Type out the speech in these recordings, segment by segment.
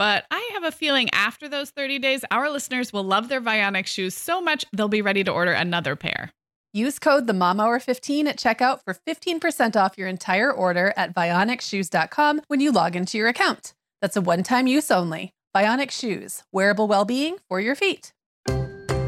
But I have a feeling after those 30 days, our listeners will love their Vionic shoes so much they'll be ready to order another pair. Use code the Mom Hour 15 at checkout for 15% off your entire order at vionicshoes.com when you log into your account. That's a one-time use only. Vionic Shoes, wearable well-being for your feet.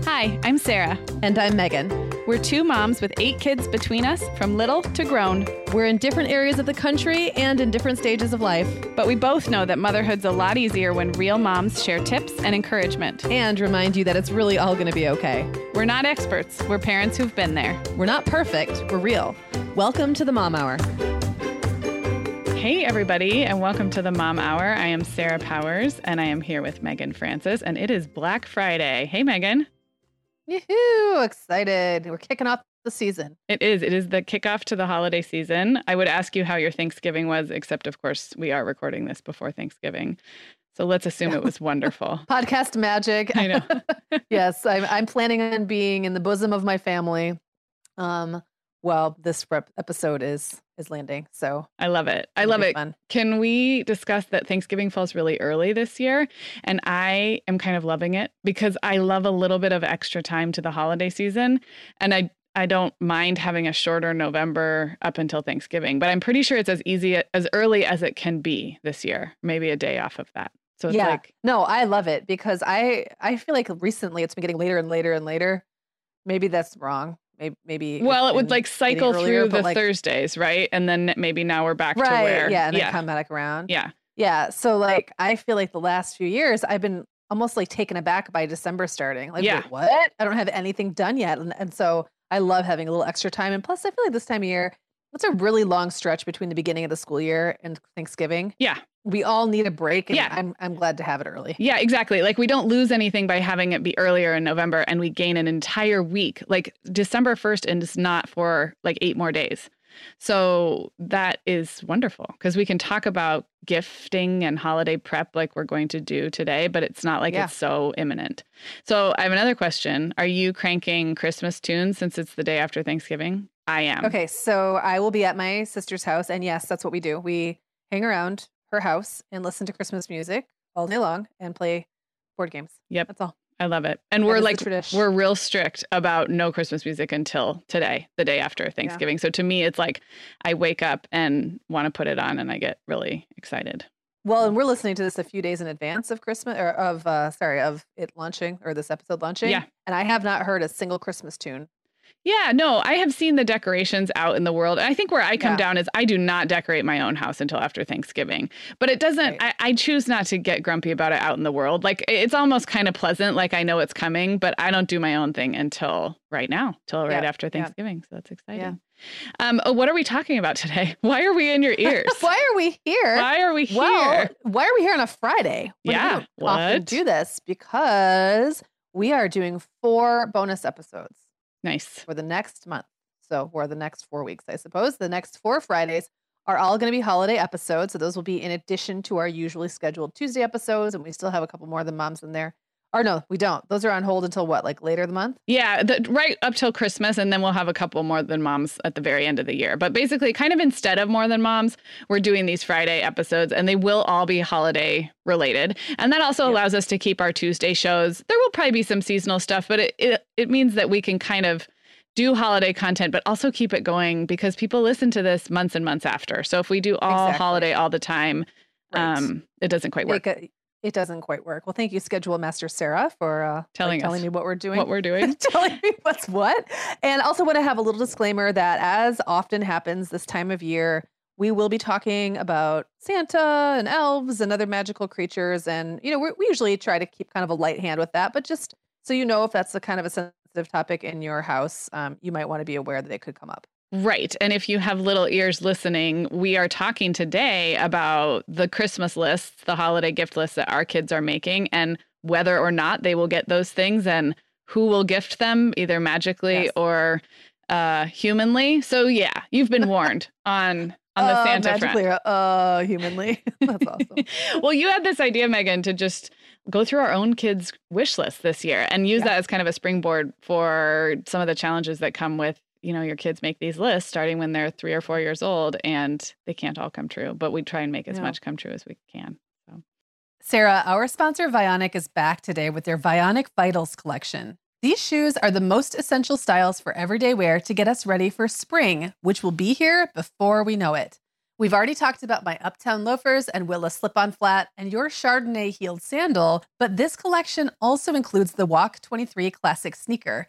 Hi, I'm Sarah. And I'm Meagan. We're two moms with eight kids between us, from little to grown. We're in different areas of the country and in different stages of life. But we both know that motherhood's a lot easier when real moms share tips and encouragement. And remind you that it's really all going to be okay. We're not experts, we're parents who've been there. We're not perfect, we're real. Welcome to the Mom Hour. Hey, everybody, and welcome to the Mom Hour. I am Sarah Powers, and I am here with Meagan Francis, and it is Black Friday. Hey, Meagan. Yoo-hoo, excited. We're kicking off the season. It is. It is the kickoff to the holiday season. I would ask you how your Thanksgiving was, except, of course, we are recording this before Thanksgiving. So let's assume it was wonderful. Podcast magic. I know. yes, I'm, I'm planning on being in the bosom of my family. Um, well, this rep- episode is is landing. So I love it. I love it. Fun. Can we discuss that Thanksgiving falls really early this year? And I am kind of loving it because I love a little bit of extra time to the holiday season. And I I don't mind having a shorter November up until Thanksgiving, but I'm pretty sure it's as easy as early as it can be this year. Maybe a day off of that. So it's yeah. like No, I love it because I I feel like recently it's been getting later and later and later. Maybe that's wrong maybe maybe well it would like cycle earlier, through the like, thursdays right and then maybe now we're back right, to where yeah and yeah. then come back around yeah yeah so like i feel like the last few years i've been almost like taken aback by december starting like yeah. what i don't have anything done yet and, and so i love having a little extra time and plus i feel like this time of year it's a really long stretch between the beginning of the school year and Thanksgiving. Yeah. We all need a break. And yeah. I'm, I'm glad to have it early. Yeah, exactly. Like we don't lose anything by having it be earlier in November and we gain an entire week. Like December 1st and it's not for like eight more days. So that is wonderful because we can talk about gifting and holiday prep like we're going to do today, but it's not like yeah. it's so imminent. So I have another question. Are you cranking Christmas tunes since it's the day after Thanksgiving? I am. Okay, so I will be at my sister's house, and yes, that's what we do. We hang around her house and listen to Christmas music all day long and play board games. Yep, that's all. I love it. And that we're like we're real strict about no Christmas music until today, the day after Thanksgiving. Yeah. So to me it's like I wake up and want to put it on and I get really excited. Well, and we're listening to this a few days in advance of Christmas or of uh sorry, of it launching or this episode launching. Yeah. And I have not heard a single Christmas tune yeah, no, I have seen the decorations out in the world. And I think where I come yeah. down is I do not decorate my own house until after Thanksgiving. But it doesn't, right. I, I, choose not to get grumpy about it out in the world. Like it's almost kind of pleasant. Like I know it's coming, but I don't do my own thing until right now, till right yeah. after Thanksgiving. Yeah. So that's exciting. Um, oh, what are we talking about today? Why are we in your ears? why are we here? Why are we here? Well, why are we here on a Friday? When yeah. We often do this because we are doing four bonus episodes. Nice. For the next month. So, for the next four weeks, I suppose. The next four Fridays are all going to be holiday episodes. So, those will be in addition to our usually scheduled Tuesday episodes. And we still have a couple more of the moms in there. Or no, we don't. Those are on hold until what, like later the month? Yeah, the, right up till Christmas, and then we'll have a couple more than moms at the very end of the year. But basically, kind of instead of more than moms, we're doing these Friday episodes, and they will all be holiday related. And that also yeah. allows us to keep our Tuesday shows. There will probably be some seasonal stuff, but it it, it means that we can kind of do holiday content, but also keep it going because people listen to this months and months after. So if we do all exactly. holiday all the time, right. um, it doesn't quite work. A, it doesn't quite work. Well, thank you, Schedule Master Sarah, for uh, telling like, telling me what we're doing. What we're doing. telling me what's what. And also want to have a little disclaimer that, as often happens this time of year, we will be talking about Santa and elves and other magical creatures. And, you know, we usually try to keep kind of a light hand with that. But just so you know, if that's the kind of a sensitive topic in your house, um, you might want to be aware that it could come up. Right. And if you have little ears listening, we are talking today about the Christmas lists, the holiday gift lists that our kids are making, and whether or not they will get those things and who will gift them, either magically yes. or uh, humanly. So, yeah, you've been warned on. On the uh, Santa magically front. Uh, humanly. That's awesome. well, you had this idea, Meagan, to just go through our own kids' wish list this year and use yeah. that as kind of a springboard for some of the challenges that come with you know, your kids make these lists starting when they're three or four years old and they can't all come true, but we try and make as much come true as we can. So. Sarah, our sponsor Vionic is back today with their Vionic Vitals collection. These shoes are the most essential styles for everyday wear to get us ready for spring, which will be here before we know it. We've already talked about my Uptown loafers and Willa slip on flat and your Chardonnay heeled sandal, but this collection also includes the Walk 23 Classic sneaker,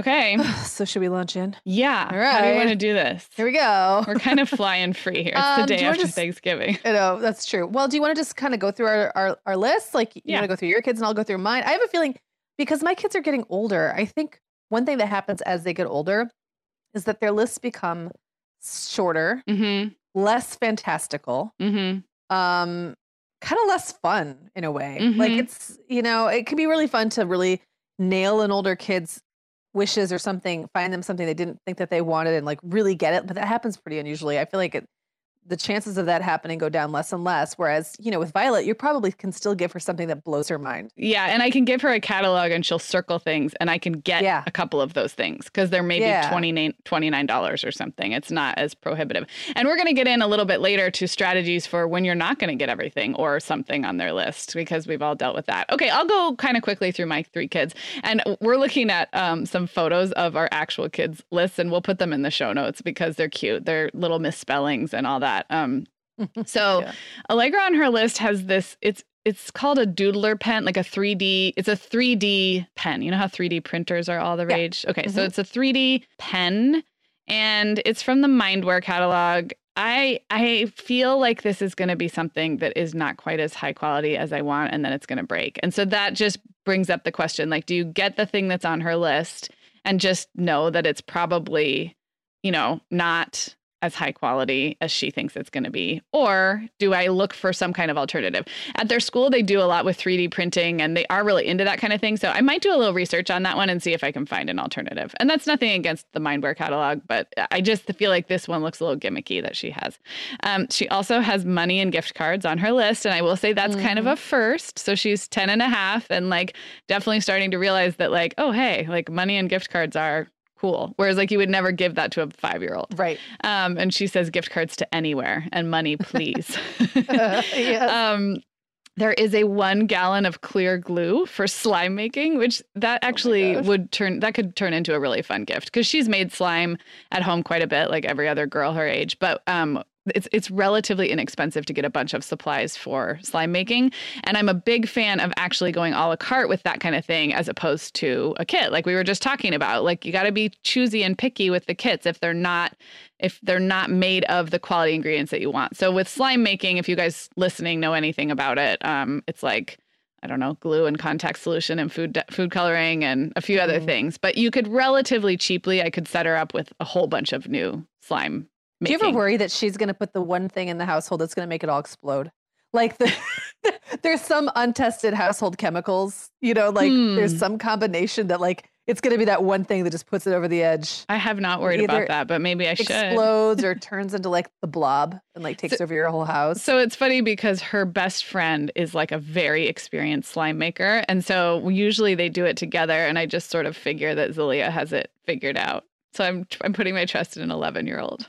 Okay. so should we launch in? Yeah. All right. How do you want to do this? Here we go. We're kind of flying free here. It's um, the day after just, Thanksgiving. You know, that's true. Well, do you want to just kind of go through our, our, our list? Like you yeah. want to go through your kids and I'll go through mine. I have a feeling because my kids are getting older, I think one thing that happens as they get older is that their lists become shorter, mm-hmm. less fantastical, mm-hmm. um, kind of less fun in a way. Mm-hmm. Like it's, you know, it can be really fun to really nail an older kid's wishes or something, find them something they didn't think that they wanted and like really get it. But that happens pretty unusually. I feel like it, the chances of that happening go down less and less. Whereas, you know, with Violet, you probably can still give her something that blows her mind. Yeah. And I can give her a catalog and she'll circle things and I can get yeah. a couple of those things because they're maybe yeah. $29, $29 or something. It's not as prohibitive. And we're going to get in a little bit later to strategies for when you're not going to get everything or something on their list because we've all dealt with that. Okay. I'll go kind of quickly through my three kids. And we're looking at um, some photos of our actual kids' lists and we'll put them in the show notes because they're cute. They're little misspellings and all that that. Um, so yeah. Allegra on her list has this. It's it's called a doodler pen, like a 3D. It's a 3D pen. You know how 3D printers are all the rage. Yeah. Okay, mm-hmm. so it's a 3D pen, and it's from the Mindware catalog. I I feel like this is going to be something that is not quite as high quality as I want, and then it's going to break. And so that just brings up the question: like, do you get the thing that's on her list and just know that it's probably, you know, not as high quality as she thinks it's going to be? Or do I look for some kind of alternative? At their school, they do a lot with 3D printing and they are really into that kind of thing. So I might do a little research on that one and see if I can find an alternative. And that's nothing against the Mindware catalog, but I just feel like this one looks a little gimmicky that she has. Um, she also has money and gift cards on her list. And I will say that's mm-hmm. kind of a mm-hmm. first. So she's 10 and a half and like definitely starting to realize that, like, oh, hey, like money and gift cards are cool. Whereas like you would never give that to a five year old. Right. Um, and she says gift cards to anywhere and money, please. uh, yes. um, there is a one gallon of clear glue for slime making, which that oh actually oh would turn that could turn into a really fun gift because she's made slime at home quite a bit, like every other girl her age. But um, it's it's relatively inexpensive to get a bunch of supplies for slime making and i'm a big fan of actually going a la carte with that kind of thing as opposed to a kit like we were just talking about like you got to be choosy and picky with the kits if they're not if they're not made of the quality ingredients that you want so with slime making if you guys listening know anything about it um, it's like I don't know, glue and contact solution and food food coloring and a few other mm-hmm. things. But you could relatively cheaply, I could set her up with a whole bunch of new slime Making. Do you ever worry that she's going to put the one thing in the household that's going to make it all explode? Like the, there's some untested household chemicals, you know, like hmm. there's some combination that like it's going to be that one thing that just puts it over the edge. I have not worried about that, but maybe I should. Explodes or turns into like the blob and like takes so, over your whole house. So it's funny because her best friend is like a very experienced slime maker. And so usually they do it together. And I just sort of figure that Zilia has it figured out. So I'm I'm putting my trust in an 11 year old.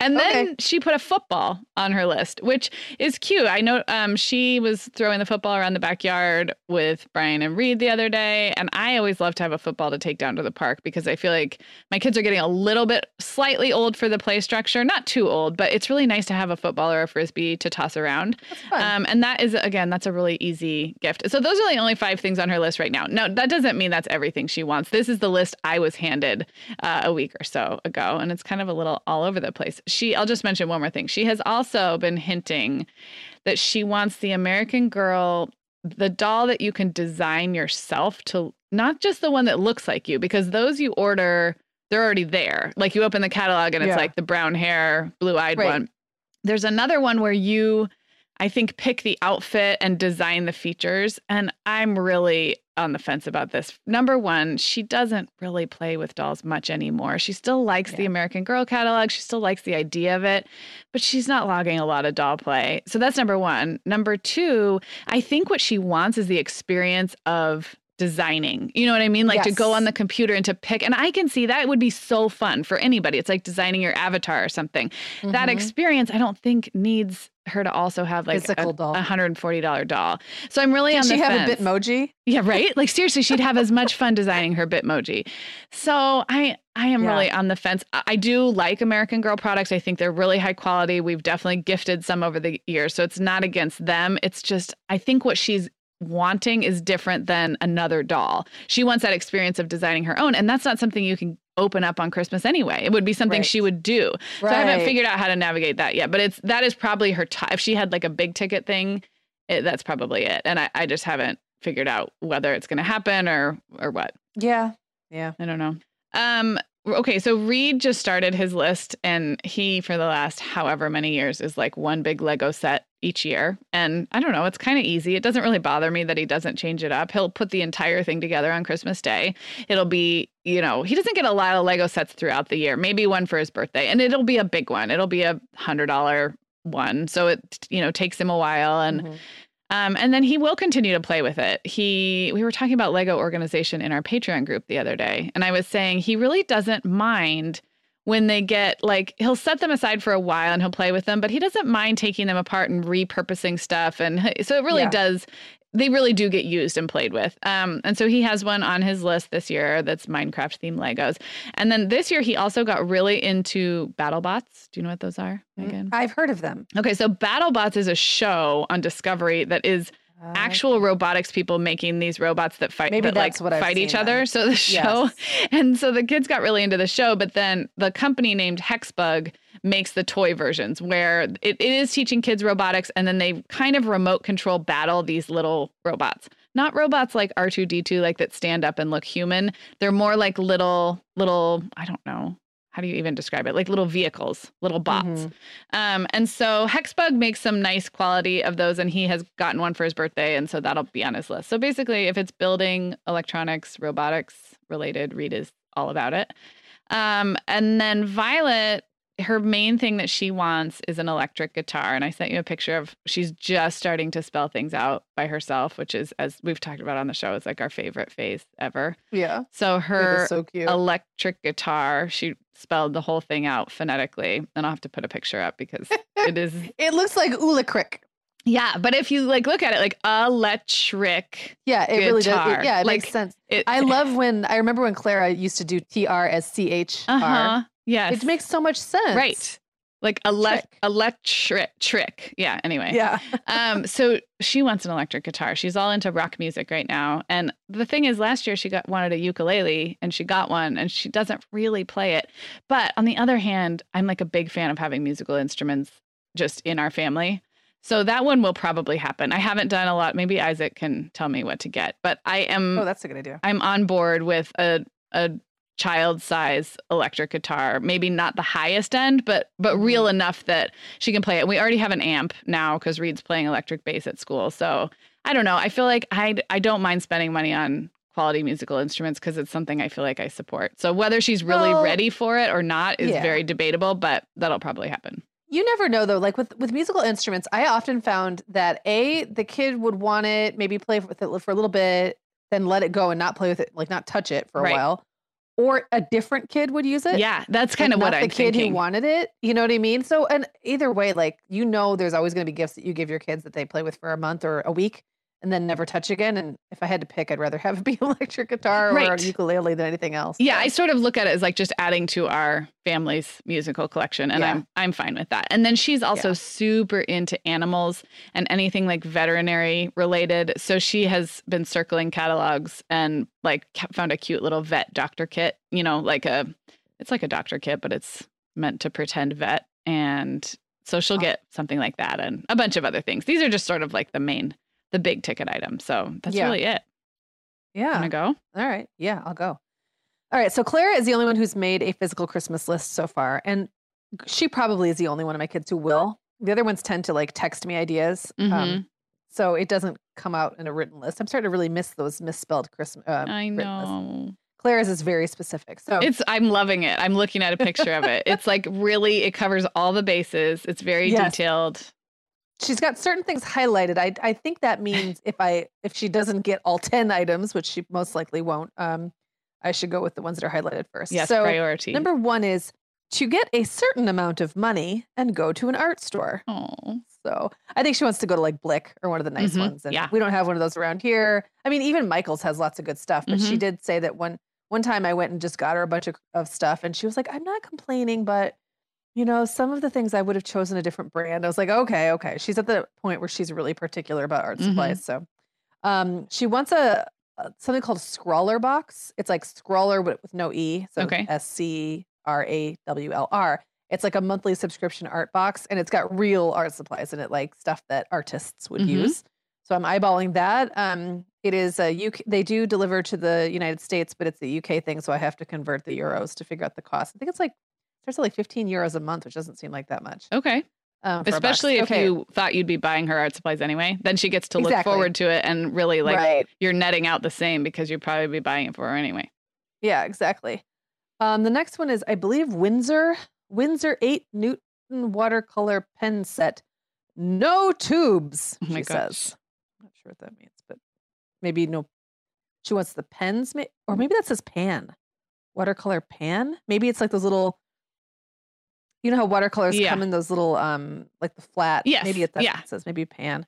and then okay. she put a football on her list, which is cute. I know um, she was throwing the football around the backyard with Brian and Reed the other day. And I always love to have a football to take down to the park because I feel like my kids are getting a little bit slightly old for the play structure. Not too old, but it's really nice to have a football or a frisbee to toss around. Um, and that is, again, that's a really easy gift. So those are the only five things on her list right now. Now, that doesn't mean that's everything she wants. This is the list I was handed uh, a week or so ago. And it's kind of a little all over the place. She, I'll just mention one more thing. She has also been hinting that she wants the American Girl, the doll that you can design yourself to not just the one that looks like you, because those you order, they're already there. Like you open the catalog and it's yeah. like the brown hair, blue eyed right. one. There's another one where you, I think, pick the outfit and design the features. And I'm really on the fence about this. Number one, she doesn't really play with dolls much anymore. She still likes yeah. the American Girl catalog. She still likes the idea of it, but she's not logging a lot of doll play. So that's number one. Number two, I think what she wants is the experience of designing. You know what I mean? Like yes. to go on the computer and to pick. And I can see that would be so fun for anybody. It's like designing your avatar or something. Mm-hmm. That experience, I don't think needs her to also have like Physical a, doll. $140 doll. So I'm really Can on the she have fence. a Bitmoji? Yeah, right? Like seriously, she'd have as much fun designing her Bitmoji. So I I am yeah. really on the fence. I do like American Girl products. I think they're really high quality. We've definitely gifted some over the years. So it's not against them. It's just I think what she's wanting is different than another doll. She wants that experience of designing her own, and that's not something you can open up on Christmas anyway. It would be something right. she would do. Right. So I haven't figured out how to navigate that yet. But it's that is probably her top. If she had like a big ticket thing, it, that's probably it. And I, I just haven't figured out whether it's going to happen or or what. Yeah, yeah. I don't know. Um, okay, so Reed just started his list, and he, for the last however many years, is like one big Lego set each year. And I don't know, it's kind of easy. It doesn't really bother me that he doesn't change it up. He'll put the entire thing together on Christmas Day. It'll be, you know, he doesn't get a lot of Lego sets throughout the year, maybe one for his birthday, and it'll be a big one. It'll be a $100 one. So it, you know, takes him a while. And, mm-hmm um, and then he will continue to play with it. He, we were talking about Lego organization in our Patreon group the other day, and I was saying he really doesn't mind when they get like he'll set them aside for a while and he'll play with them, but he doesn't mind taking them apart and repurposing stuff. And so it really yeah. does they really do get used and played with. Um, and so he has one on his list this year that's Minecraft themed Legos. And then this year he also got really into BattleBots. Do you know what those are, mm, Meagan? I've heard of them. Okay, so BattleBots is a show on Discovery that is uh, actual robotics people making these robots that fight Maybe that that's like what fight each other. So the show yes. and so the kids got really into the show, but then the company named Hexbug makes the toy versions where it, it is teaching kids robotics and then they kind of remote control battle these little robots. Not robots like R2D2 like that stand up and look human. They're more like little little I don't know how do you even describe it? Like little vehicles, little bots. Mm-hmm. Um, and so Hexbug makes some nice quality of those, and he has gotten one for his birthday, and so that'll be on his list. So basically, if it's building, electronics, robotics related, Reed is all about it. Um, and then Violet her main thing that she wants is an electric guitar. And I sent you a picture of she's just starting to spell things out by herself, which is, as we've talked about on the show, is like our favorite phase ever. Yeah. So her so electric guitar, she spelled the whole thing out phonetically. And I'll have to put a picture up because it is. it looks like Ula Crick. Yeah, but if you like look at it like electric, yeah, it really does. It, yeah, it like, makes sense. it, I love when I remember when Clara used to do T R as C H. R. Uh-huh. Yes, It makes so much sense. right. Like elec- Trick. electric trick. Yeah. Anyway. Yeah. um, so she wants an electric guitar. She's all into rock music right now. And the thing is, last year she got wanted a ukulele and she got one and she doesn't really play it. But on the other hand, I'm like a big fan of having musical instruments just in our family. So that one will probably happen. I haven't done a lot. Maybe Isaac can tell me what to get. But I am Oh, that's a good idea. I'm on board with a a child size electric guitar. Maybe not the highest end, but but Mm-hmm. real enough that she can play it. We already have an amp now because Reed's playing electric bass at school. So I don't know. I feel like I I don't mind spending money on quality musical instruments because it's something I feel like I support. So whether she's really Well, ready for it or not is yeah. very debatable, but that'll probably happen. You never know though. Like with with musical instruments, I often found that a the kid would want it, maybe play with it for a little bit, then let it go and not play with it, like not touch it for a Right. while. Or a different kid would use it. Yeah, that's kind of what I'm the kid thinking. who wanted it. You know what I mean? So, and either way, like you know, there's always going to be gifts that you give your kids that they play with for a month or a week and then never touch again. And if I had to pick, I'd rather have it be electric guitar or Right. a ukulele than anything else. Yeah, So, I sort of look at it as like just adding to our family's musical collection, and Yeah. I'm I'm fine with that. And then she's also Yeah. super into animals and anything like veterinary related. So she has been circling catalogs and like found a cute little vet doctor kit. You know, like a it's like a doctor kit, but it's meant to pretend vet. And so she'll Oh. get something like that and a bunch of other things. These are just sort of like the main, the big ticket item. So that's Yeah. really it. yeah. Wanna go? All right. Yeah, I'll go. All right. So Clara is the only one who's made a physical Christmas list so far. And she probably is the only one of my kids who will. The other ones tend to like text me ideas. Mhm. Um, so it doesn't come out in a written list. I'm starting to really miss those misspelled Christmas. Uh, I know. Claire's is very specific. So It's I'm loving it. I'm looking at a picture of it. It's like really it covers all the bases. It's very Yes. detailed. She's got certain things highlighted. I I think that means if I if she doesn't get all 10 items, which she most likely won't, um, I should go with the ones that are highlighted first. Yes, so priority. number one is to get a certain amount of money and go to an art store. oh. So I think she wants to go to like Blick or one of the nice Mhm, ones. And yeah. we don't have one of those around here. I mean, even Michael's has lots of good stuff, but Mm-hmm. she did say that one one time I went and just got her a bunch of, of stuff and she was like, I'm not complaining, but you know, some of the things I would have chosen a different brand. I was like, okay, okay. She's at the point where she's really particular about art Mhm. supplies. So um she wants a, a something called Scrawlrbox. It's like Scrawler but with no E. So Okay. S C R A W L R. It's like a monthly subscription art box and it's got real art supplies in it, like stuff that artists would Mhm. use. So I'm eyeballing that. Um, it is a UK. They do deliver to the United States, but it's a UK thing, so I have to convert the euros to figure out the cost. I think it's like at like 15 euros a month, which doesn't seem like that much. Okay. Um, for a box. Especially if Okay, you thought you'd be buying her art supplies anyway. Then she gets to look forward to it and really like right. you're netting out the same because you'd probably be buying it for her anyway. Yeah, exactly. Um, the next one is, I believe, Winsor Winsor eight Newton watercolor pen set, no tubes. Oh she gosh. says. I'm not sure what that means, but maybe no. She wants the pens, or maybe that says pan, watercolor pan. Maybe it's like those little. You know how watercolors Yeah. come in those little, um, like the flat. Yes, Maybe it's yeah. it says. Maybe pan.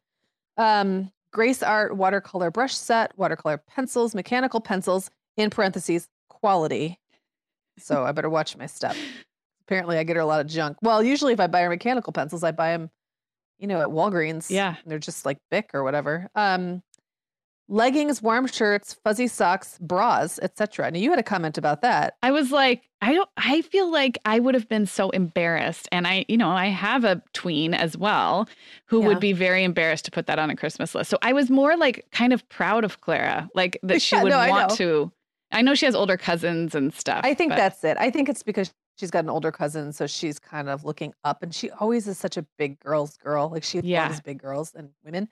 Um, Grace Art watercolor brush set, watercolor pencils, mechanical pencils. In parentheses, quality. So I better watch my step. Apparently, I get her a lot of junk. Well, usually if I buy her mechanical pencils, I buy them, you know, at Walgreens. Yeah. and they're just like Bic or whatever. Um, leggings, warm shirts, fuzzy socks, bras, etc. Now you had a comment about that. I was like, I don't I feel like I would have been so embarrassed. And I, you know, I have a tween as well who Yeah. would be very embarrassed to put that on a Christmas list. So I was more like kind of proud of Clara, like that she Yeah, would no, want know. to. I know she has older cousins and stuff. I think but- that's it. I think it's because she's got an older cousin, so she's kind of looking up, and she always is such a big girls girl. Like she Yeah. loves big girls and women.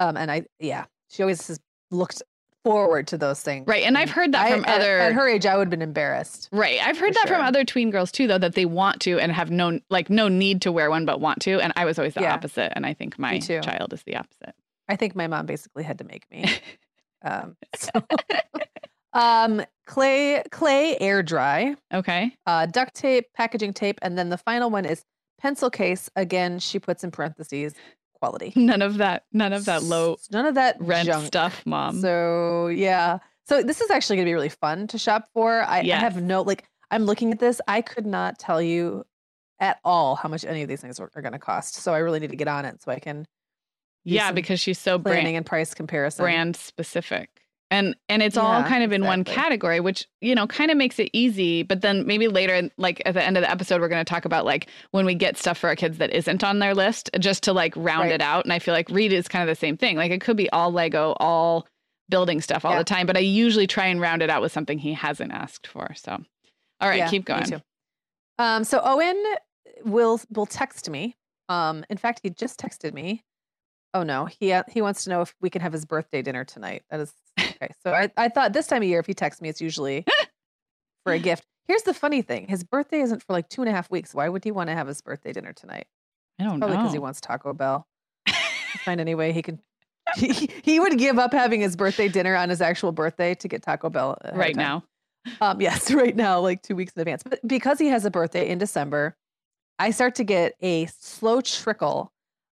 Um, and I, yeah, she always has looked forward to those things. Right. And I've heard that from at- other At her age, I would have been embarrassed. Right. I've heard that from other tween girls too, though, that they want to and have no like no need to wear one but want to. And I was always the Yeah. opposite. And I think my child is the opposite. I think my mom basically had to make me. Um, so, um, clay, clay, air dry, Okay. uh, duct tape, packaging tape, and then the final one is pencil case. Again, she puts in parentheses quality. None of that. None of that low. None of that rent junk. stuff, mom. So yeah. So this is actually going to be really fun to shop for. I, yes. I have no like. I'm looking at this. I could not tell you at all how much any of these things are, are going to cost. So I really need to get on it so I can. Yeah, because she's so planning brand, and price comparison. brand specific. And and it's all kind of in one category, which, you know, kind of makes it easy. But then maybe later, like at the end of the episode, we're going to talk about like when we get stuff for our kids that isn't on their list, just to like round Right. it out. And I feel like Reed is kind of the same thing. Like it could be all Lego, all building stuff all Yeah. the time, but I usually try and round it out with something he hasn't asked for. So, all right, Yeah, keep going. Um, so Owen will will text me. Um, in fact, he just texted me. Oh no, he uh, he wants to know if we can have his birthday dinner tonight. That is okay. So I, I thought this time of year, if he texts me, it's usually for a gift. Here's the funny thing: his birthday isn't for like two and a half weeks. Why would he want to have his birthday dinner tonight? I don't know. Probably because he wants Taco Bell. Find any way he can. He, he would give up having his birthday dinner on his actual birthday to get Taco Bell right now. Um, yes, right now, like two weeks in advance. But because he has a birthday in December, I start to get a slow trickle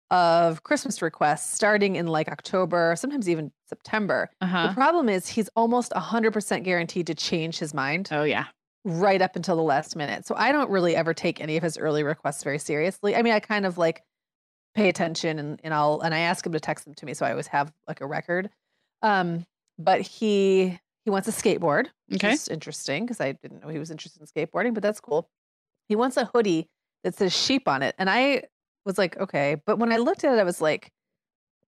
of Christmas requests starting in like October, sometimes even September. Uh The problem is he's almost 100% guaranteed to change his mind Oh, yeah. right up until the last minute. So I don't really ever take any of his early requests very seriously. I mean, I kind of like pay attention and, and I'll and I ask him to text them to me so I always have like a record. Um, but he he wants a skateboard, which Okay. is interesting because I didn't know he was interested in skateboarding, but that's cool. He wants a hoodie that says sheep on it. And I was like, okay. But when I looked at it, I was like,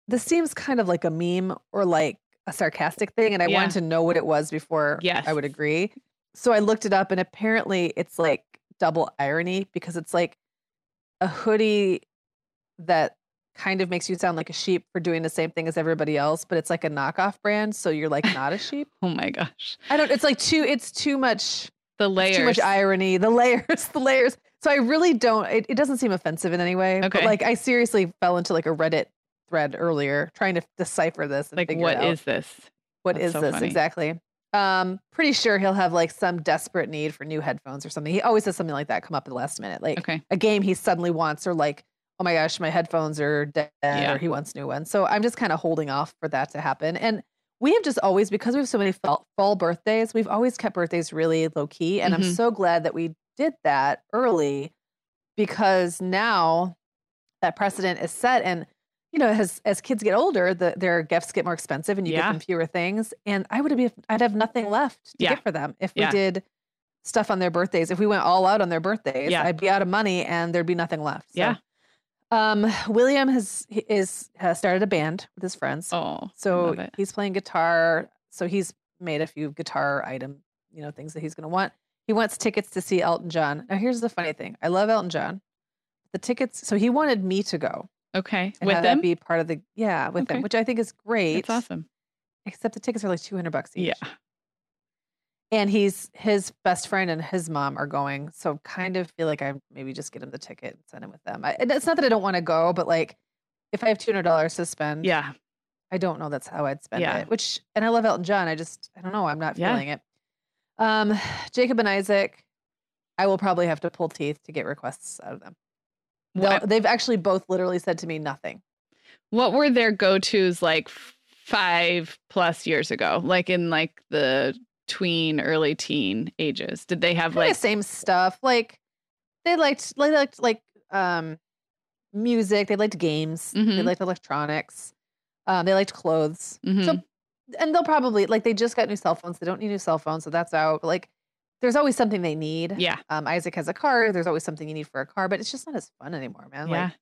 this seems kind of like a meme or like a sarcastic thing. And I Yeah. wanted to know what it was before I would agree. So I looked it up and apparently it's like double irony because it's like a hoodie that kind of makes you sound like a sheep for doing the same thing as everybody else, but it's like a knockoff brand. So you're like not a sheep. Oh, my gosh. I don't, it's like too, it's too much The layers. too much irony, the layers, the layers. So I really don't. It, it doesn't seem offensive in any way. But Okay. like I seriously fell into like a Reddit thread earlier trying to decipher this. And like, what is this? what that's is so this funny. exactly? Um, pretty sure he'll have like some desperate need for new headphones or something. He always has something like that come up at the last minute, like Okay. a game he suddenly wants, or like, oh my gosh, my headphones are dead, Yeah. or he wants new ones. So I'm just kind of holding off for that to happen. And we have just always, because we have so many fall, fall birthdays, we've always kept birthdays really low key. And I'm Mhm. so glad that we did that early because now that precedent is set. And, you know, as as kids get older, the, their gifts get more expensive and you Yeah. get them fewer things. And I would have I'd have nothing left to Yeah. get for them if we did stuff on their birthdays. If we went all out on their birthdays, Yeah. I'd be out of money and there'd be nothing left. So, Yeah. Um, William has he is has started a band with his friends. Oh, so he's playing guitar. So he's made a few guitar item, you know, things that he's gonna want. He wants tickets to see Elton John. Now here's the funny thing. I love Elton John. The tickets, so he wanted me to go Okay. With them? be part of the yeah, with Okay. him, which I think is great. It's awesome. Except the tickets are like 200 bucks each. Yeah. And he's his best friend and his mom are going. So kind of feel like I maybe just get him the ticket and send him with them. I, and it's not that I don't want to go, but like if I have two hundred dollars to spend, Yeah. I don't know that's how I'd spend Yeah. it. Which and I love Elton John. I just I don't know. I'm not Yeah. feeling it. Um, Jacob and Isaac, I will probably have to pull teeth to get requests out of them. They'll- They've actually both literally said to me nothing. what were their go tos like five plus years ago? Like in like the tween, early teen ages? Did they have Kinda the like, same stuff. Like they liked they liked like um music. They liked games. They Mhm. liked electronics. Um, they liked clothes. So Mhm. And they'll probably like they just got new cell phones. They don't need new cell phones, so that's out. But like there's always something they need. yeah. Um, Isaac has a car. There's always something you need for a car, but it's just not as fun anymore, man. Yeah. Like,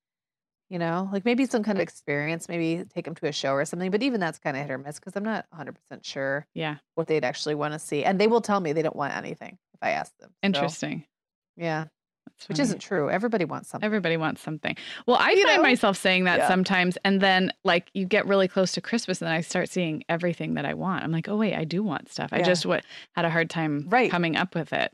you know, like maybe some kind of experience, maybe take them to a show or something. But even that's kind of hit or miss because I'm not 100% sure Yeah. what they'd actually want to see. And they will tell me they don't want anything if I ask them. So, Interesting. yeah, That's which isn't true. Everybody wants something. Everybody wants something. Well, I You find know? myself saying that Yeah. sometimes, and then like you get really close to Christmas, and then I start seeing everything that I want. I'm like, oh wait, I do want stuff. I just what had a hard time Right. coming up with it.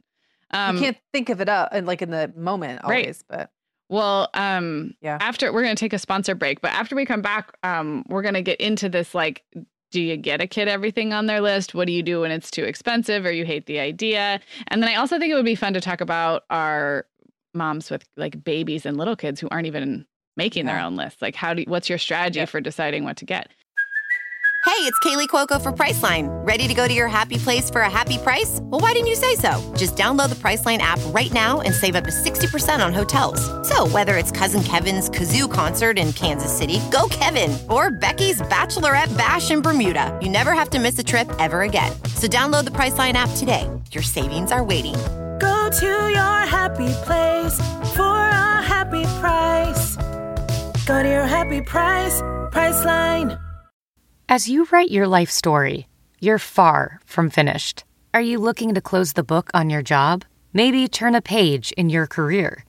Um, you can't think of it up and like in the moment Right. always, but Well, um, Yeah. After we're going to take a sponsor break, but after we come back, um, we're going to get into this. Like, do you get a kid everything on their list? What do you do when it's too expensive or you hate the idea? And then I also think it would be fun to talk about our moms with like babies and little kids who aren't even making yeah. their own lists. Like, how do what's your strategy yep. for deciding what to get? Hey, it's Kaley Cuoco for Priceline. Ready to go to your happy place for a happy price? Well, why didn't you say so? Just download the Priceline app right now and save up to 60% on hotels. So, whether it's Cousin Kevin's Kazoo concert in Kansas City, go Kevin, or Becky's Bachelorette Bash in Bermuda, you never have to miss a trip ever again. So, download the Priceline app today. Your savings are waiting. Go to your happy place for a happy price. Go to your happy price, Priceline. As you write your life story, you're far from finished. Are you looking to close the book on your job? Maybe turn a page in your career?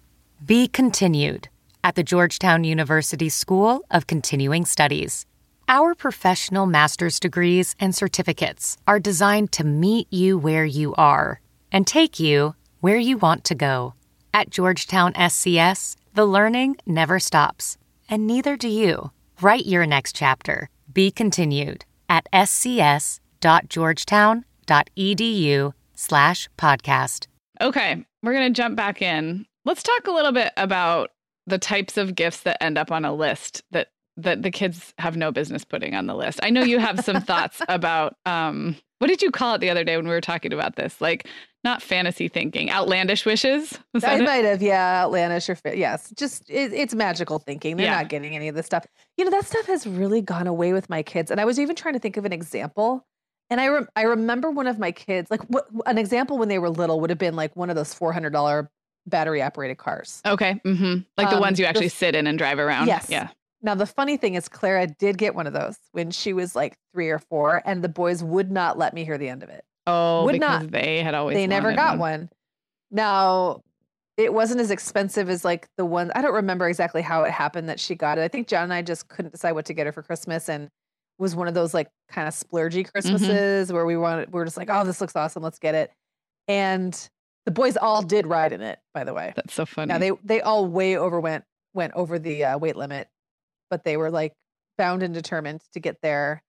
Be continued at the Georgetown University School of Continuing Studies. Our professional master's degrees and certificates are designed to meet you where you are and take you where you want to go. At Georgetown SCS, the learning never stops, and neither do you. Write your next chapter be continued at scs.georgetown.edu slash podcast. Okay, we're going to jump back in. Let's talk a little bit about the types of gifts that end up on a list that that the kids have no business putting on the list. I know you have some thoughts about um what did you call it the other day when we were talking about this? Like not fantasy thinking, outlandish wishes. I it? might have, yeah, outlandish or yes, just it, it's magical thinking. They're yeah. not getting any of this stuff. You know, that stuff has really gone away with my kids. And I was even trying to think of an example. And I re- I remember one of my kids, like what an example when they were little would have been like one of those four hundred dollar battery operated cars. Okay, mm-hmm. like the um, ones you actually the, sit in and drive around. Yes. Yeah. Now the funny thing is, Clara did get one of those when she was like three or four, and the boys would not let me hear the end of it. Oh, would because not. they had always they never got one. one. Now it wasn't as expensive as like the one I don't remember exactly how it happened that she got it. I think John and I just couldn't decide what to get her for Christmas and was one of those like kind of splurgy mm-hmm. Christmases mm-hmm. where we wanted we were just like, oh, this looks awesome, let's get it. And the boys all did ride in it, by the way. That's so funny. Now they they all way over went went over the uh, weight limit, but they were like bound and determined to get their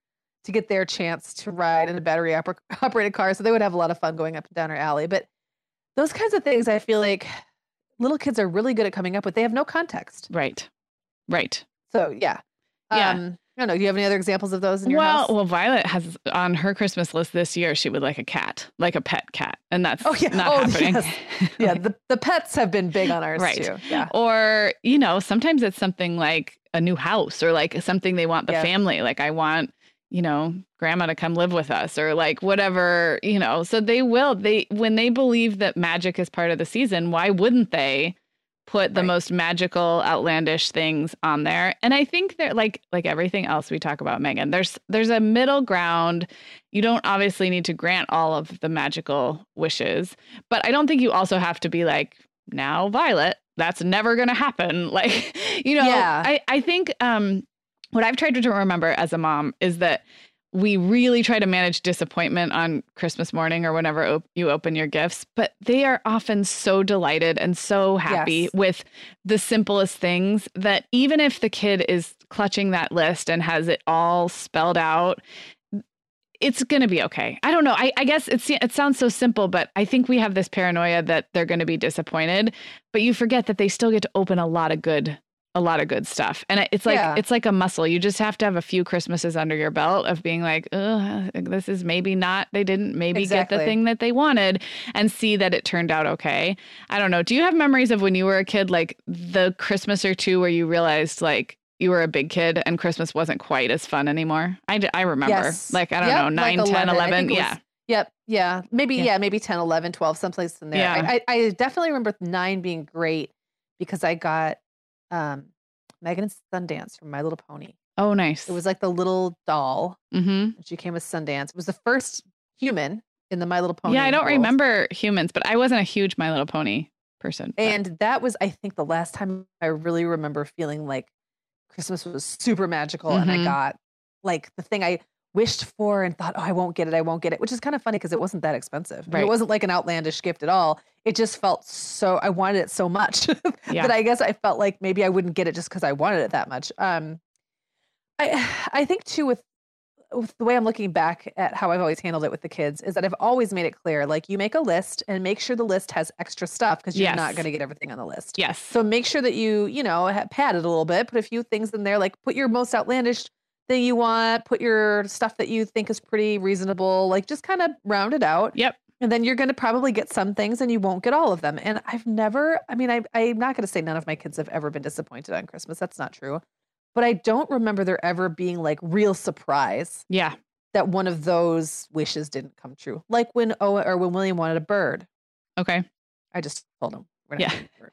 to get their chance to ride in a battery oper- operated car. So they would have a lot of fun going up and down our alley. But those kinds of things, I feel like little kids are really good at coming up with. They have no context. Right. Right. So yeah. Yeah. Um, I don't know. Do you have any other examples of those in your well, house? Well, Violet has on her Christmas list this year. She would like a cat, like a pet cat, and that's oh, yeah. not oh, happening. Yes. yeah, the, the pets have been big on ours right. too. Yeah. Or you know, sometimes it's something like a new house or like something they want the yeah. family. Like I want you know, grandma to come live with us or like whatever, you know. So they will, they, when they believe that magic is part of the season, why wouldn't they put the right. most magical, outlandish things on there? And I think they're like, like everything else we talk about, Meagan, there's, there's a middle ground. You don't obviously need to grant all of the magical wishes, but I don't think you also have to be like, now Violet, that's never going to happen. Like, you know, yeah. I, I think, um, what I've tried to remember as a mom is that we really try to manage disappointment on Christmas morning or whenever op- you open your gifts, but they are often so delighted and so happy yes. with the simplest things that even if the kid is clutching that list and has it all spelled out, it's going to be okay. I don't know. I, I guess it's it sounds so simple, but I think we have this paranoia that they're going to be disappointed. But you forget that they still get to open a lot of good a lot of good stuff. And it's like yeah. it's like a muscle. You just have to have a few Christmases under your belt of being like, this is maybe not they didn't maybe exactly. get the thing that they wanted and see that it turned out okay. I don't know. Do you have memories of when you were a kid like the Christmas or two where you realized like you were a big kid and Christmas wasn't quite as fun anymore? I, I remember. Yes. Like I don't yep, know, 9, like 10, 11, 11 yeah. Was, yep. Yeah. Maybe yeah. yeah. maybe 10, 11, 12 someplace in there. Yeah. I, I, I definitely remember 9 being great because I got um, Megan and Sundance from My Little Pony. Oh, nice. It was like the little doll. Mm-hmm. She came with Sundance. It was the first human in the My Little Pony. Yeah, I don't world. remember humans, but I wasn't a huge My Little Pony person. But. And that was, I think, the last time I really remember feeling like Christmas was super magical mm-hmm. and I mm-hmm. got like the thing I wished for and thought, oh, I won't get it, I won't get it, which is kind of funny because it wasn't that expensive. Right. It wasn't like an outlandish gift at all. It just felt so, I wanted it so much yeah. that I guess I felt like maybe I wouldn't get it just because I wanted it that much. Um, I, I think too with the way I'm looking back at how I've always handled it with the kids is that I've always made it clear like you make a list and make sure the list has extra stuff because you're Yes. not going to get everything on the list. Yes. So make sure that you, you know, pad it a little bit, put a few things in there, like put your most outlandish thing you want, put your stuff that you think is pretty reasonable, like just kind of round it out. Yep. And then you're going to probably get some things and you won't get all of them. And I've never, I mean, I, I'm not going to say none of my kids have ever been disappointed on Christmas. That's not true. But I don't remember there ever being like real surprise Yeah. that one of those wishes didn't come true. Like when Owen or when William wanted a bird. Okay. I just told him. We're not Yeah. getting a bird.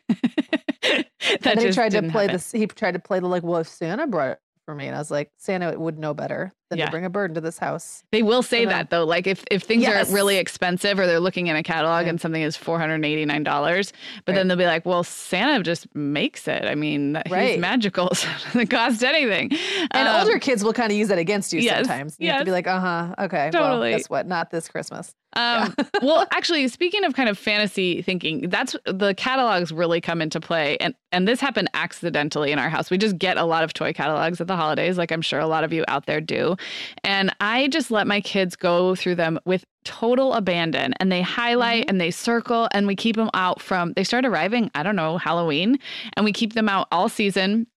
that and then he tried to play happen. this. He tried to play the like, well, if Santa brought it for me, and I was like, Santa would know better than Yeah. to bring a bird into this house. They will say that though. Like if, if things Yes. are really expensive or they're looking in a catalog Yeah. and something is four hundred and eighty nine dollars, but Right. then they'll be like, "Well, Santa just makes it. I mean, he's magical, so it doesn't cost anything." And Um, older kids will kind of use that against you yes, sometimes. You have to be like, uh huh, okay, Totally. well, guess what? Not this Christmas. Um, well, actually, speaking of kind of fantasy thinking, that's the catalogs really come into play, and and this happened accidentally in our house. We just get a lot of toy catalogs at the holidays, like I'm sure a lot of you out there do, and I just let my kids go through them with total abandon, and they highlight mm-hmm. and they circle, and we keep them out from. They start arriving, I don't know, Halloween, and we keep them out all season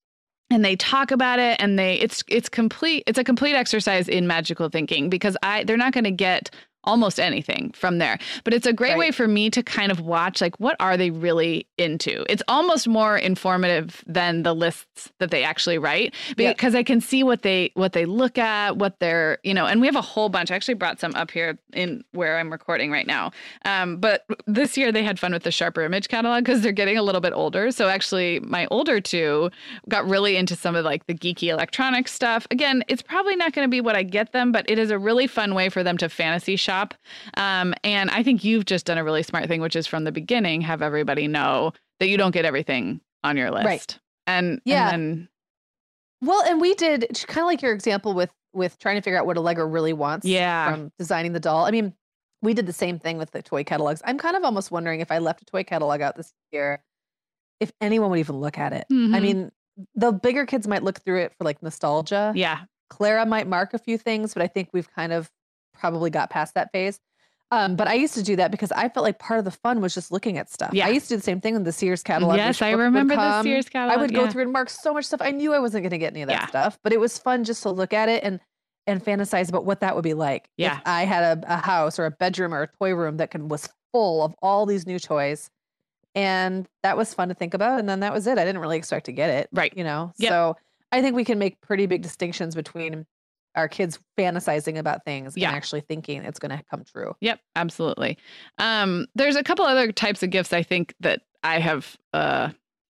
and they talk about it and they it's it's complete it's a complete exercise in magical thinking because i they're not going to get almost anything from there but it's a great Right. way for me to kind of watch like what are they really into it's almost more informative than the lists that they actually write Yep. because i can see what they what they look at what they're you know and we have a whole bunch i actually brought some up here in where i'm recording right now um, but this year they had fun with the sharper image catalog because they're getting a little bit older so actually my older two got really into some of like the geeky electronic stuff. Again, it's probably not going to be what I get them, but it is a really fun way for them to fantasy shop. Um, and I think you've just done a really smart thing, which is from the beginning, have everybody know that you don't get everything on your list. Right. And Yeah. and then, Well, and we did kind of like your example with with trying to figure out what Allegra really wants. Yeah. From designing the doll. I mean, we did the same thing with the toy catalogs. I'm kind of almost wondering if I left a toy catalog out this year, if anyone would even look at it. I Mhm. mean, the bigger kids might look through it for like nostalgia. yeah, Clara might mark a few things, but I think we've kind of probably got past that phase. Um, but I used to do that because I felt like part of the fun was just looking at stuff. Yeah. I used to do the same thing in the Sears catalog. yes, I remember the. Sears catalog. I would go through and mark so much stuff. I knew I wasn't going to get any of that Yeah. stuff, but it was fun just to look at it and and fantasize about what that would be like. Yeah. If I had a, a house or a bedroom or a toy room that could was full of all these new toys. And that was fun to think about. And then that was it. I didn't really expect to get it. Right. You know? Yep. So I think we can make pretty big distinctions between our kids fantasizing about things Yeah. and actually thinking it's going to come true. Yep, absolutely. Um, there's a couple other types of gifts I think that I have uh,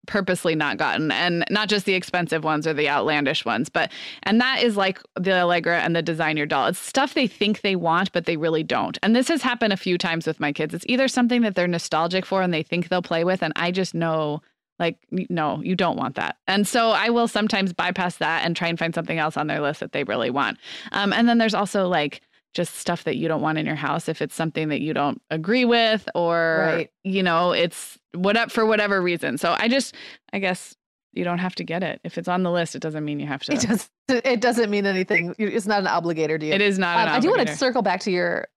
purposely not gotten, and not just the expensive ones or the outlandish ones, but and that is like the Allegra and the Design Your Doll. It's stuff they think they want, but they really don't. And this has happened a few times with my kids. It's either something that they're nostalgic for and they think they'll play with, and I just know. Like, no, you don't want that. And so I will sometimes bypass that and try and find something else on their list that they really want. Um, and then there's also like just stuff that you don't want in your house if it's something that you don't agree with or Right. you know it's what for whatever reason so i just i guess you don't have to get it if it's on the list it doesn't mean you have to It does. It doesn't mean anything. It's not an obligator to you. it is not an Um, I do want to circle back to your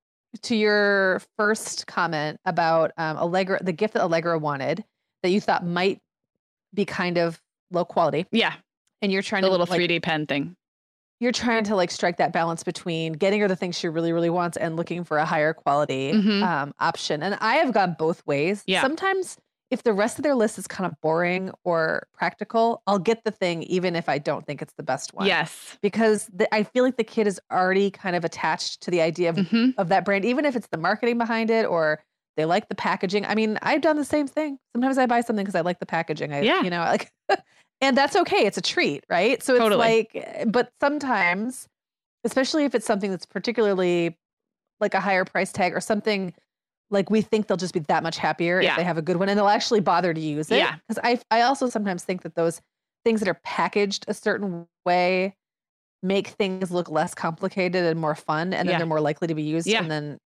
to your first comment about um, Allegra, the gift that Allegra wanted that you thought might be kind of low quality, yeah and you're trying the to little like, 3d pen thing You're trying to like strike that balance between getting her the things she really, really wants and looking for a higher quality Mhm. um, option. And I have gone both ways. Yeah. Sometimes if the rest of their list is kind of boring or practical, I'll get the thing even if I don't think it's the best one. yes Because the, I feel like the kid is already kind of attached to the idea of hmm of that brand, even if it's the marketing behind it or they like the packaging. I mean, I've done the same thing. Sometimes I buy something because I like the packaging. I, Yeah. you know, like, and that's okay. It's a treat, right? So it's Totally. like, eh, but sometimes, especially if it's something that's particularly like a higher price tag or something like we think they'll just be that much happier Yeah. if they have a good one and they'll actually bother to use it. Yeah. Because I, I also sometimes think that those things that are packaged a certain way make things look less complicated and more fun and then Yeah. they're more likely to be used Yeah. and then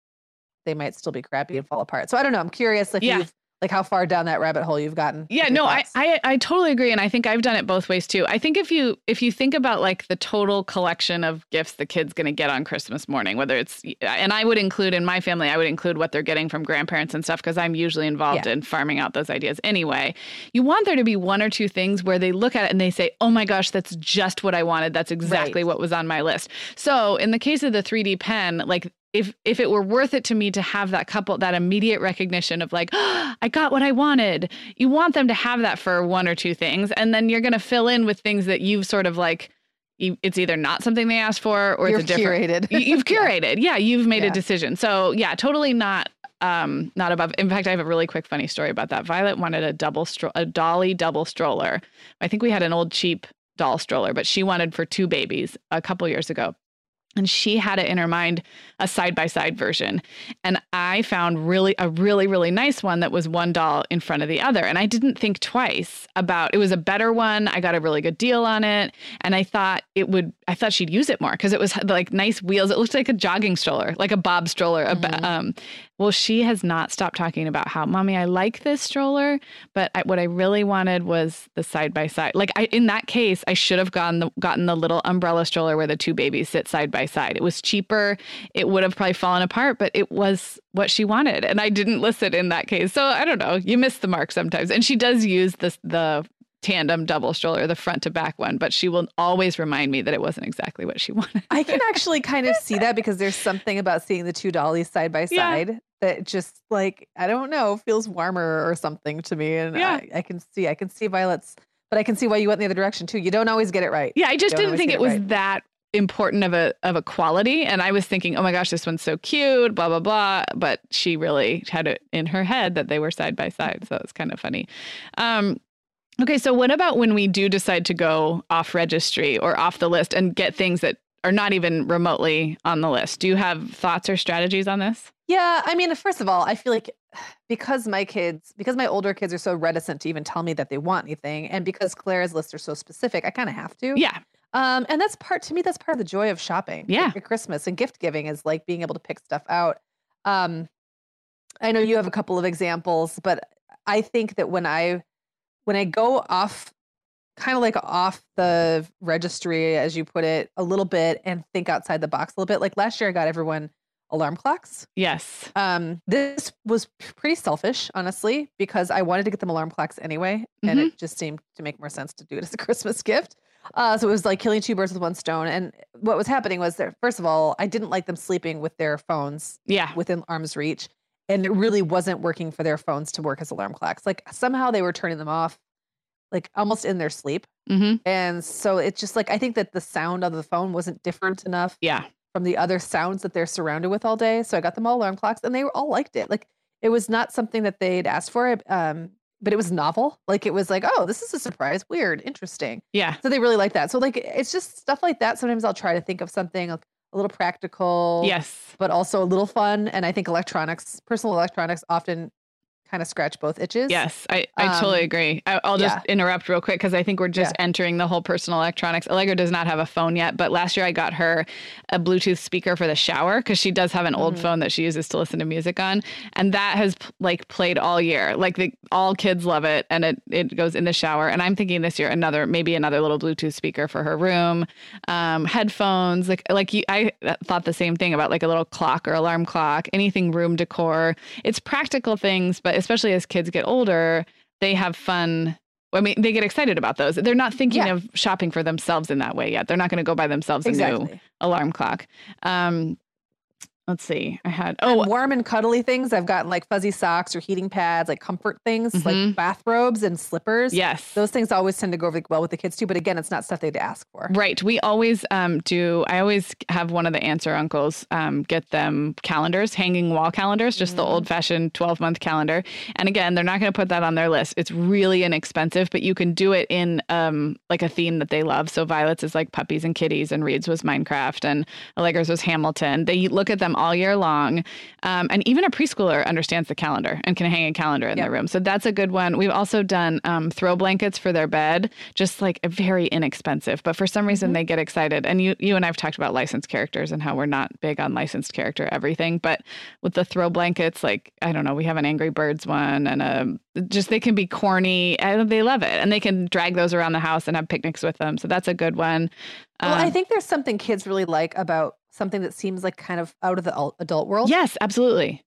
they might still be crappy and fall apart. So I don't know. I'm curious if Yeah. you've like how far down that rabbit hole you've gotten. Yeah, no, I, I I totally agree, and I think I've done it both ways too. I think if you if you think about like the total collection of gifts the kid's going to get on Christmas morning, whether it's and I would include in my family, I would include what they're getting from grandparents and stuff because I'm usually involved yeah. in farming out those ideas anyway. You want there to be one or two things where they look at it and they say, "Oh my gosh, that's just what I wanted. That's exactly right. what was on my list." So in the case of the 3D pen, like if if it were worth it to me to have that couple that immediate recognition of like oh, i got what i wanted. You want them to have that for one or two things and then you're going to fill in with things that you've sort of like it's either not something they asked for or You're it's a different curated. you've curated. Yeah, yeah you've made yeah. a decision. So yeah totally not um not above. In fact i have a really quick funny story about that. Violet wanted a double stro- a dolly double stroller. I think we had an old cheap doll stroller but she wanted for two babies a couple years ago and she had it in her mind a side by side version. And i found really a really really nice one that was one doll in front of the other. And i didn't think twice about it was a better one. I got a really good deal on it. And i thought it would i thought she'd use it more because it was like nice wheels. It looked like a jogging stroller like a bob stroller mm-hmm. um, well she has not stopped talking about how mommy i like this stroller but I, what i really wanted was the side by side. Like I, in that case i should have gotten the, gotten the little umbrella stroller where the two babies sit side by side. It was cheaper. It would have probably fallen apart but it was what she wanted and i didn't listen in that case. So i don't know. You miss the mark sometimes. And she does use the the tandem double stroller, the front to back one, but she will always remind me that it wasn't exactly what she wanted. I can actually kind of see that because there's something about seeing the two dollies side by side yeah. that just like, I don't know, feels warmer or something to me. And yeah. I, I can see, I can see Violet's, but I can see why you went the other direction too. You don't always get it right. Yeah, I just didn't think it, it was right. that important of a of a quality and i was thinking oh my gosh this one's so cute blah blah blah but she really had it in her head that they were side by side so it's kind of funny um Okay, so what about when we do decide to go off registry or off the list and get things that are not even remotely on the list? Do you have thoughts or strategies on this? Yeah, I mean, first of all, I feel like because my kids, because my older kids are so reticent to even tell me that they want anything, and because Claire's lists are so specific, I kind of have to. Yeah. Um, and that's part to me. That's part of the joy of shopping. Yeah. At Christmas and gift giving is like being able to pick stuff out. Um, I know you have a couple of examples, but I think that when I when I go off kind of like off the registry as you put it a little bit and think outside the box a little bit like last year i got everyone alarm clocks. Yes. Um this was pretty selfish honestly because i wanted to get them alarm clocks anyway mm-hmm. and it just seemed to make more sense to do it as a christmas gift. Uh so it was like killing two birds with one stone and what was happening was that first of all i didn't like them sleeping with their phones yeah. within arm's reach and it really wasn't working for their phones to work as alarm clocks. Like somehow they were turning them off, like almost in their sleep. Mm-hmm. And so it's just like I think that the sound of the phone wasn't different enough. Yeah. From the other sounds that they're surrounded with all day. So I got them all alarm clocks, and they all liked it. Like it was not something that they'd asked for. Um, but it was novel. Like it was like, oh, this is a surprise, weird, interesting. Yeah. So they really like that. So like it's just stuff like that. Sometimes I'll try to think of something like a little practical. Yes. But also a little fun. And I think electronics, personal electronics often kind of scratch both itches. Yes, I, I um, totally agree. I, will just yeah. interrupt real quick because I think we're just yeah. entering the whole personal electronics. Allegra does not have a phone yet, but last year I got her a Bluetooth speaker for the shower because she does have an mm-hmm. old phone that she uses to listen to music on, and that has like played all year. Like the, all kids love it, and it it goes in the shower. And I'm thinking this year another maybe another little Bluetooth speaker for her room, um, headphones. Like like you, I thought the same thing about like a little clock or alarm clock, anything room decor. It's practical things, but especially as kids get older, they have fun. I mean, they get excited about those. They're not thinking yeah. of shopping for themselves in that way yet. They're not going to go buy themselves exactly. a new alarm clock. Um, let's see. I had oh and warm and cuddly things. I've gotten like fuzzy socks or heating pads, like comfort things, mm-hmm. like bathrobes and slippers. Yes, those things always tend to go really well with the kids too. But again, it's not stuff they'd ask for. Right. We always um, do. I always have one of the answer uncles um, get them calendars, hanging wall calendars, just mm-hmm. the old fashioned twelve month calendar. And again, they're not going to put that on their list. It's really inexpensive, but you can do it in um, like a theme that they love. So Violet's is like puppies and kitties, and Reed's was Minecraft, and Allegra's was Hamilton. They look at them them all year long. Um, and even a preschooler understands the calendar and can hang a calendar in yep. their room. So that's a good one. We've also done um, throw blankets for their bed, just like very inexpensive. But for some reason, mm-hmm. they get excited. And you, you and I've talked about licensed characters and how we're not big on licensed character everything. But with the throw blankets, like, I don't know, we have an Angry Birds one and a just they can be corny and they love it. And they can drag those around the house and have picnics with them. So that's a good one. Well, um, I think there's something kids really like about something that seems like kind of out of the adult world. Yes, absolutely.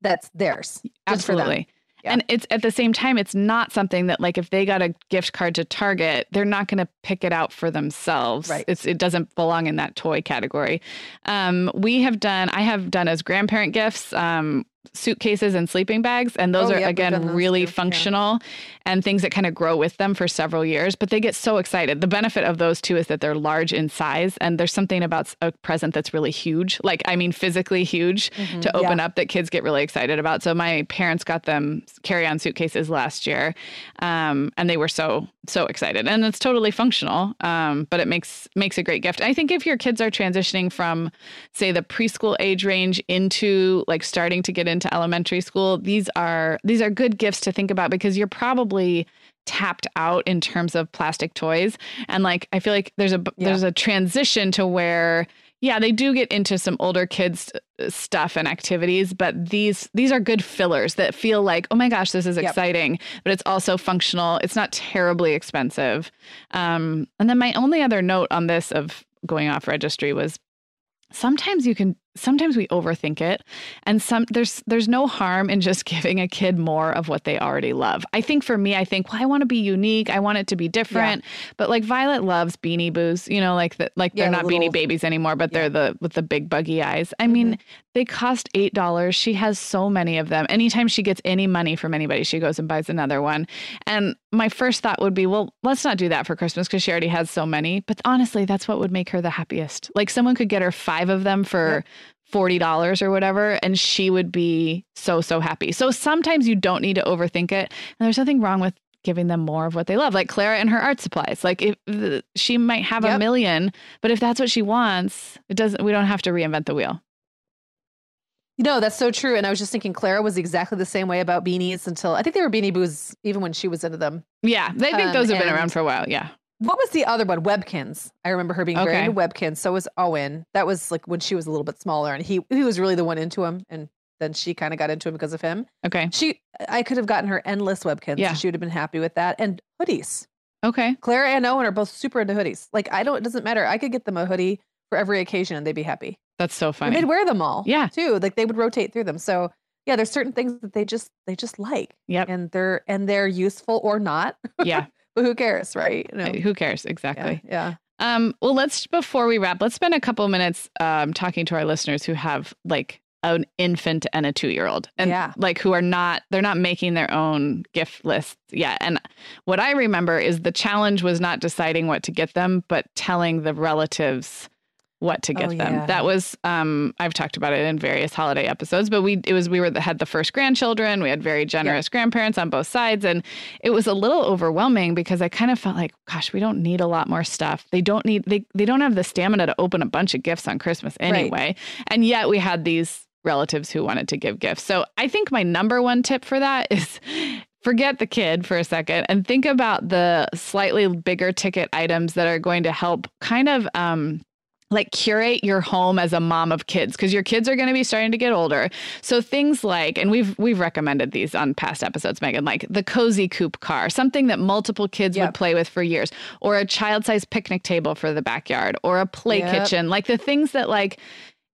That's theirs. Absolutely. Yeah. And it's at the same time, it's not something that like if they got a gift card to Target, they're not going to pick it out for themselves. Right. It's it doesn't belong in that toy category. Um, we have done, I have done as grandparent gifts. Um, suitcases and sleeping bags and those oh, are again really too. functional yeah. and things that kind of grow with them for several years but they get so excited the benefit of those two is that they're large in size and there's something about a present that's really huge like i mean physically huge mm-hmm, to open yeah. up that kids get really excited about so my parents got them carry-on suitcases last year um, and they were so so excited and it's totally functional um, but it makes makes a great gift i think if your kids are transitioning from say the preschool age range into like starting to get into into elementary school, these are these are good gifts to think about because you're probably tapped out in terms of plastic toys and like I feel like there's a yeah. there's a transition to where yeah, they do get into some older kids uh, stuff and activities, but these these are good fillers that feel like, oh my gosh, this is yep. exciting, but it's also functional. It's not terribly expensive. Um, and then my only other note on this of going off registry was sometimes you can sometimes we overthink it and some there's there's no harm in just giving a kid more of what they already love. I think for me i think well i want to be unique i want it to be different yeah. but like violet loves beanie boos you know like the, like yeah, they're not little, beanie babies anymore but yeah. they're the with the big buggy eyes. I mm-hmm. mean they cost eight dollars. She has so many of them. Anytime she gets any money from anybody she goes and buys another one. And my first thought would be well let's not do that for christmas because she already has so many but honestly that's what would make her the happiest. Like someone could get her five of them for $40 or whatever and she would be so so happy. So sometimes you don't need to overthink it and there's nothing wrong with giving them more of what they love like Clara and her art supplies. Like if she might have yep. a million, but if that's what she wants, it doesn't we don't have to reinvent the wheel. You know, that's so true. And I was just thinking Clara was exactly the same way about beanies until I think they were beanie boos even when she was into them. Yeah. They think um, those have been around for a while. Yeah. What was the other one? Webkinz. I remember her being okay. very into Webkinz. So was Owen. That was like when she was a little bit smaller, and he he was really the one into him, and then she kind of got into him because of him. Okay. She, I could have gotten her endless Webkinz. Yeah. she would have been happy with that, and hoodies. Okay. Clara and Owen are both super into hoodies. Like I don't. It doesn't matter. I could get them a hoodie for every occasion, and they'd be happy. That's so funny. And they'd wear them all. Yeah. Too. Like they would rotate through them. So yeah, there's certain things that they just they just like. Yeah. And they're and they're useful or not. Yeah. but who cares, right? Know? Who cares? Exactly. Yeah. yeah. Um, well, let's before we wrap, let's spend a couple minutes um, talking to our listeners who have like an infant and a two year old, and yeah. like who are not they're not making their own gift lists yet. And what I remember is the challenge was not deciding what to get them, but telling the relatives what to get oh, them. Yeah. That was um I've talked about it in various holiday episodes, but we it was we were the, had the first grandchildren. We had very generous yeah. grandparents on both sides and it was a little overwhelming because I kind of felt like gosh, we don't need a lot more stuff. They don't need they they don't have the stamina to open a bunch of gifts on Christmas anyway. Right. And yet we had these relatives who wanted to give gifts. So I think my number one tip for that is forget the kid for a second and think about the slightly bigger ticket items that are going to help kind of um like curate your home as a mom of kids because your kids are going to be starting to get older. So things like and we've we've recommended these on past episodes Meagan like the cozy coupe car, something that multiple kids yep. would play with for years or a child-sized picnic table for the backyard or a play yep. kitchen, like the things that like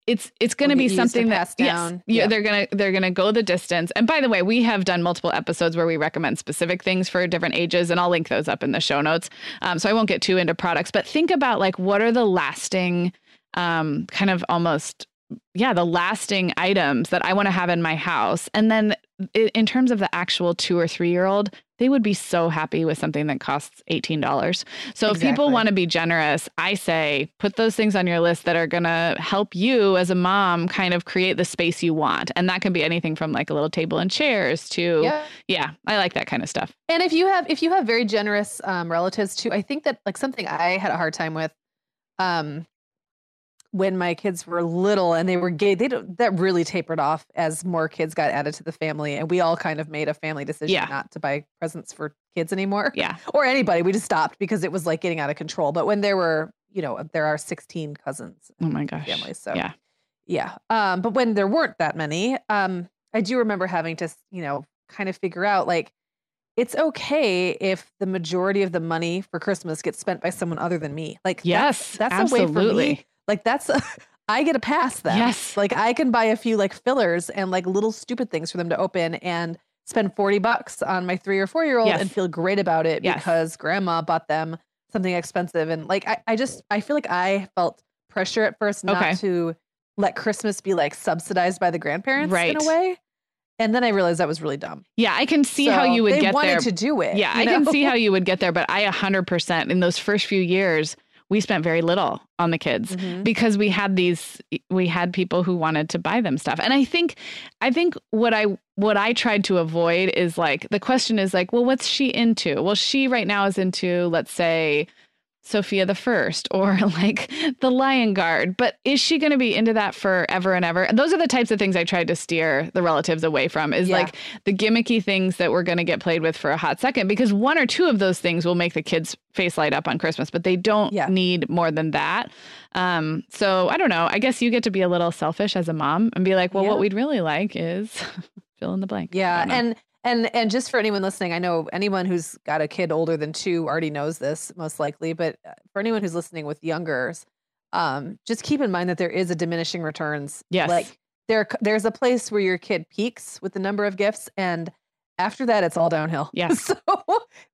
it's it's going to be something that yes, yeah. they're gonna they're gonna go the distance. And by the way, we have done multiple episodes where we recommend specific things for different ages, and I'll link those up in the show notes. Um, so I won't get too into products, but think about like what are the lasting, um, kind of almost yeah, the lasting items that I want to have in my house, and then in terms of the actual two or three year old, they would be so happy with something that costs $18. So exactly. if people want to be generous, I say put those things on your list that are going to help you as a mom kind of create the space you want. And that can be anything from like a little table and chairs to yeah, yeah I like that kind of stuff. And if you have if you have very generous um, relatives too, I think that like something I had a hard time with um when my kids were little and they were gay, they don't, that really tapered off as more kids got added to the family, and we all kind of made a family decision Yeah. not to buy presents for kids anymore, Yeah. or anybody. We just stopped because it was like getting out of control. But when there were, you know, there are 16 cousins Oh my gosh. family, so Yeah. yeah. Um, but when there weren't that many, um, I do remember having to, you know, kind of figure out like it's okay if the majority of the money for Christmas gets spent by someone other than me. Like Yes. that's, that's a way for absolutely. me. Like that's a, I get a pass then. Yes. Like I can buy a few like fillers and like little stupid things for them to open and spend 40 bucks on my three or four year old Yes. and feel great about it Yes. because grandma bought them something expensive. And like I, I just I feel like I felt pressure at first not Okay. to let Christmas be like subsidized by the grandparents right. in a way. And then I realized that was really dumb. Yeah, I can see how you would they get wanted there. to do it. Yeah, I can see how you would get there, but I 100% in those first few years, we spent very little on the kids Mhm. because we had these we had people who wanted to buy them stuff. And I think I think what I what I tried to avoid is like the question is like, well, what's she into? Well, she right now is into let's say Sofia the First or like the Lion Guard. But is she going to be into that forever and ever? And those are the types of things I tried to steer the relatives away from is Yeah. like the gimmicky things that we're going to get played with for a hot second because one or two of those things will make the kids face light up on Christmas, but they don't Yeah. need more than that. Um, so I don't know. I guess you get to be a little selfish as a mom and be like, well, Yeah. what we'd really like is fill in the blank. Yeah, and and and just for anyone listening, I know anyone who's got a kid older than two already knows this most likely, but uh, for anyone who's listening with youngers, um, just keep in mind that there is a diminishing returns. Yes. like there there's a place where your kid peaks with the number of gifts, and after that, it's all downhill. Yeah. So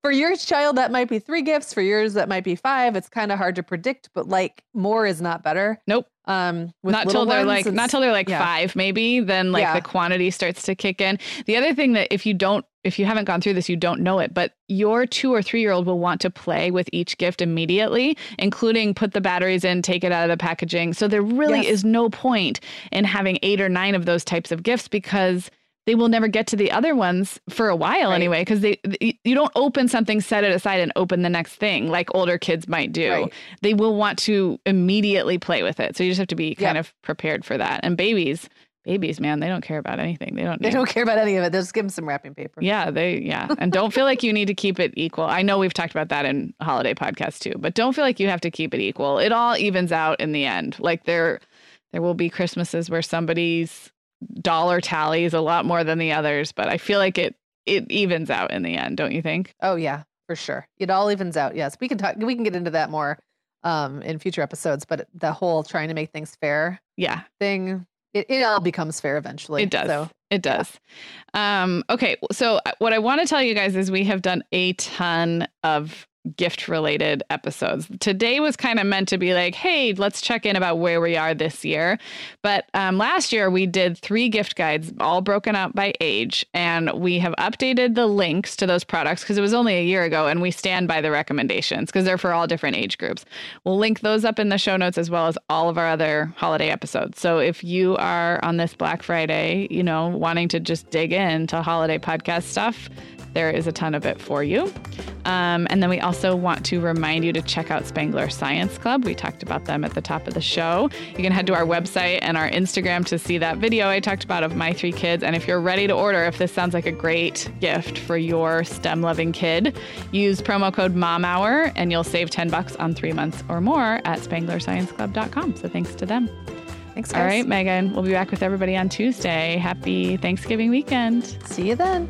for your child, that might be three gifts. For yours, that might be five. It's kind of hard to predict, but like more is not better. Nope. Um, with not till they're like not till they're like yeah. five maybe then like Yeah. the quantity starts to kick in the other thing that if you don't if you haven't gone through this you don't know it but your two or three year old will want to play with each gift immediately including put the batteries in take it out of the packaging so there really Yes. is no point in having eight or nine of those types of gifts because they will never get to the other ones for a while Right. anyway because they you don't open something set it aside and open the next thing like older kids might do Right. they will want to immediately play with it so you just have to be kind Yep. of prepared for that and babies babies man they don't care about anything they don't They don't care about any of it. They'll just give them some wrapping paper. yeah they yeah and don't feel like you need to keep it equal i know we've talked about that in holiday podcasts too but don't feel like you have to keep it equal it all evens out in the end like there there will be christmases where somebody's dollar tallies a lot more than the others but i feel like it it evens out in the end don't you think Oh yeah, for sure. It all evens out. Yes, we can talk. We can get into that more um, in future episodes. But the whole trying to make things fair yeah thing, it, it all becomes fair eventually. It does. So It does. Um, okay. So, uh, what I want to tell you guys is we have done a ton of gift related episodes. Today was kind of meant to be like, hey, let's check in about where we are this year. But um, last year we did three gift guides, all broken up by age. And we have updated the links to those products because it was only a year ago. And we stand by the recommendations because they're for all different age groups. We'll link those up in the show notes as well as all of our other holiday episodes. So if you are on this Black Friday, you know, wanting to just dig into holiday podcast stuff, there is a ton of it for you. Um, and then we also want to remind you to check out Spangler Science Club. We talked about them at the top of the show. You can head to our website and our Instagram to see that video I talked about of my three kids. And if you're ready to order, if this sounds like a great gift for your STEM loving kid, use promo code MOMHOUR and you'll save 10 bucks on three months or more at spanglerscienceclub.com. So thanks to them. thanks, guys. All right, Meagan, we'll be back with everybody on Tuesday. Happy Thanksgiving weekend. See you then.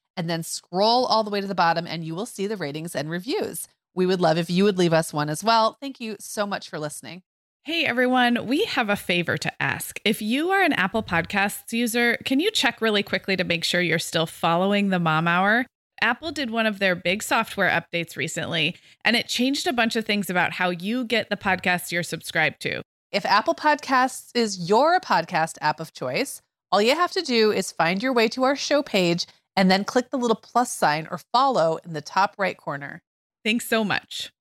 and then scroll all the way to the bottom and you will see the ratings and reviews. We would love if you would leave us one as well. Thank you so much for listening. Hey everyone, we have a favor to ask. If you are an Apple Podcasts user, can you check really quickly to make sure you're still following the mom hour? Apple did one of their big software updates recently, and it changed a bunch of things about how you get the podcasts you're subscribed to. If Apple Podcasts is your podcast app of choice, all you have to do is find your way to our show page and then click the little plus sign or follow in the top right corner. Thanks so much.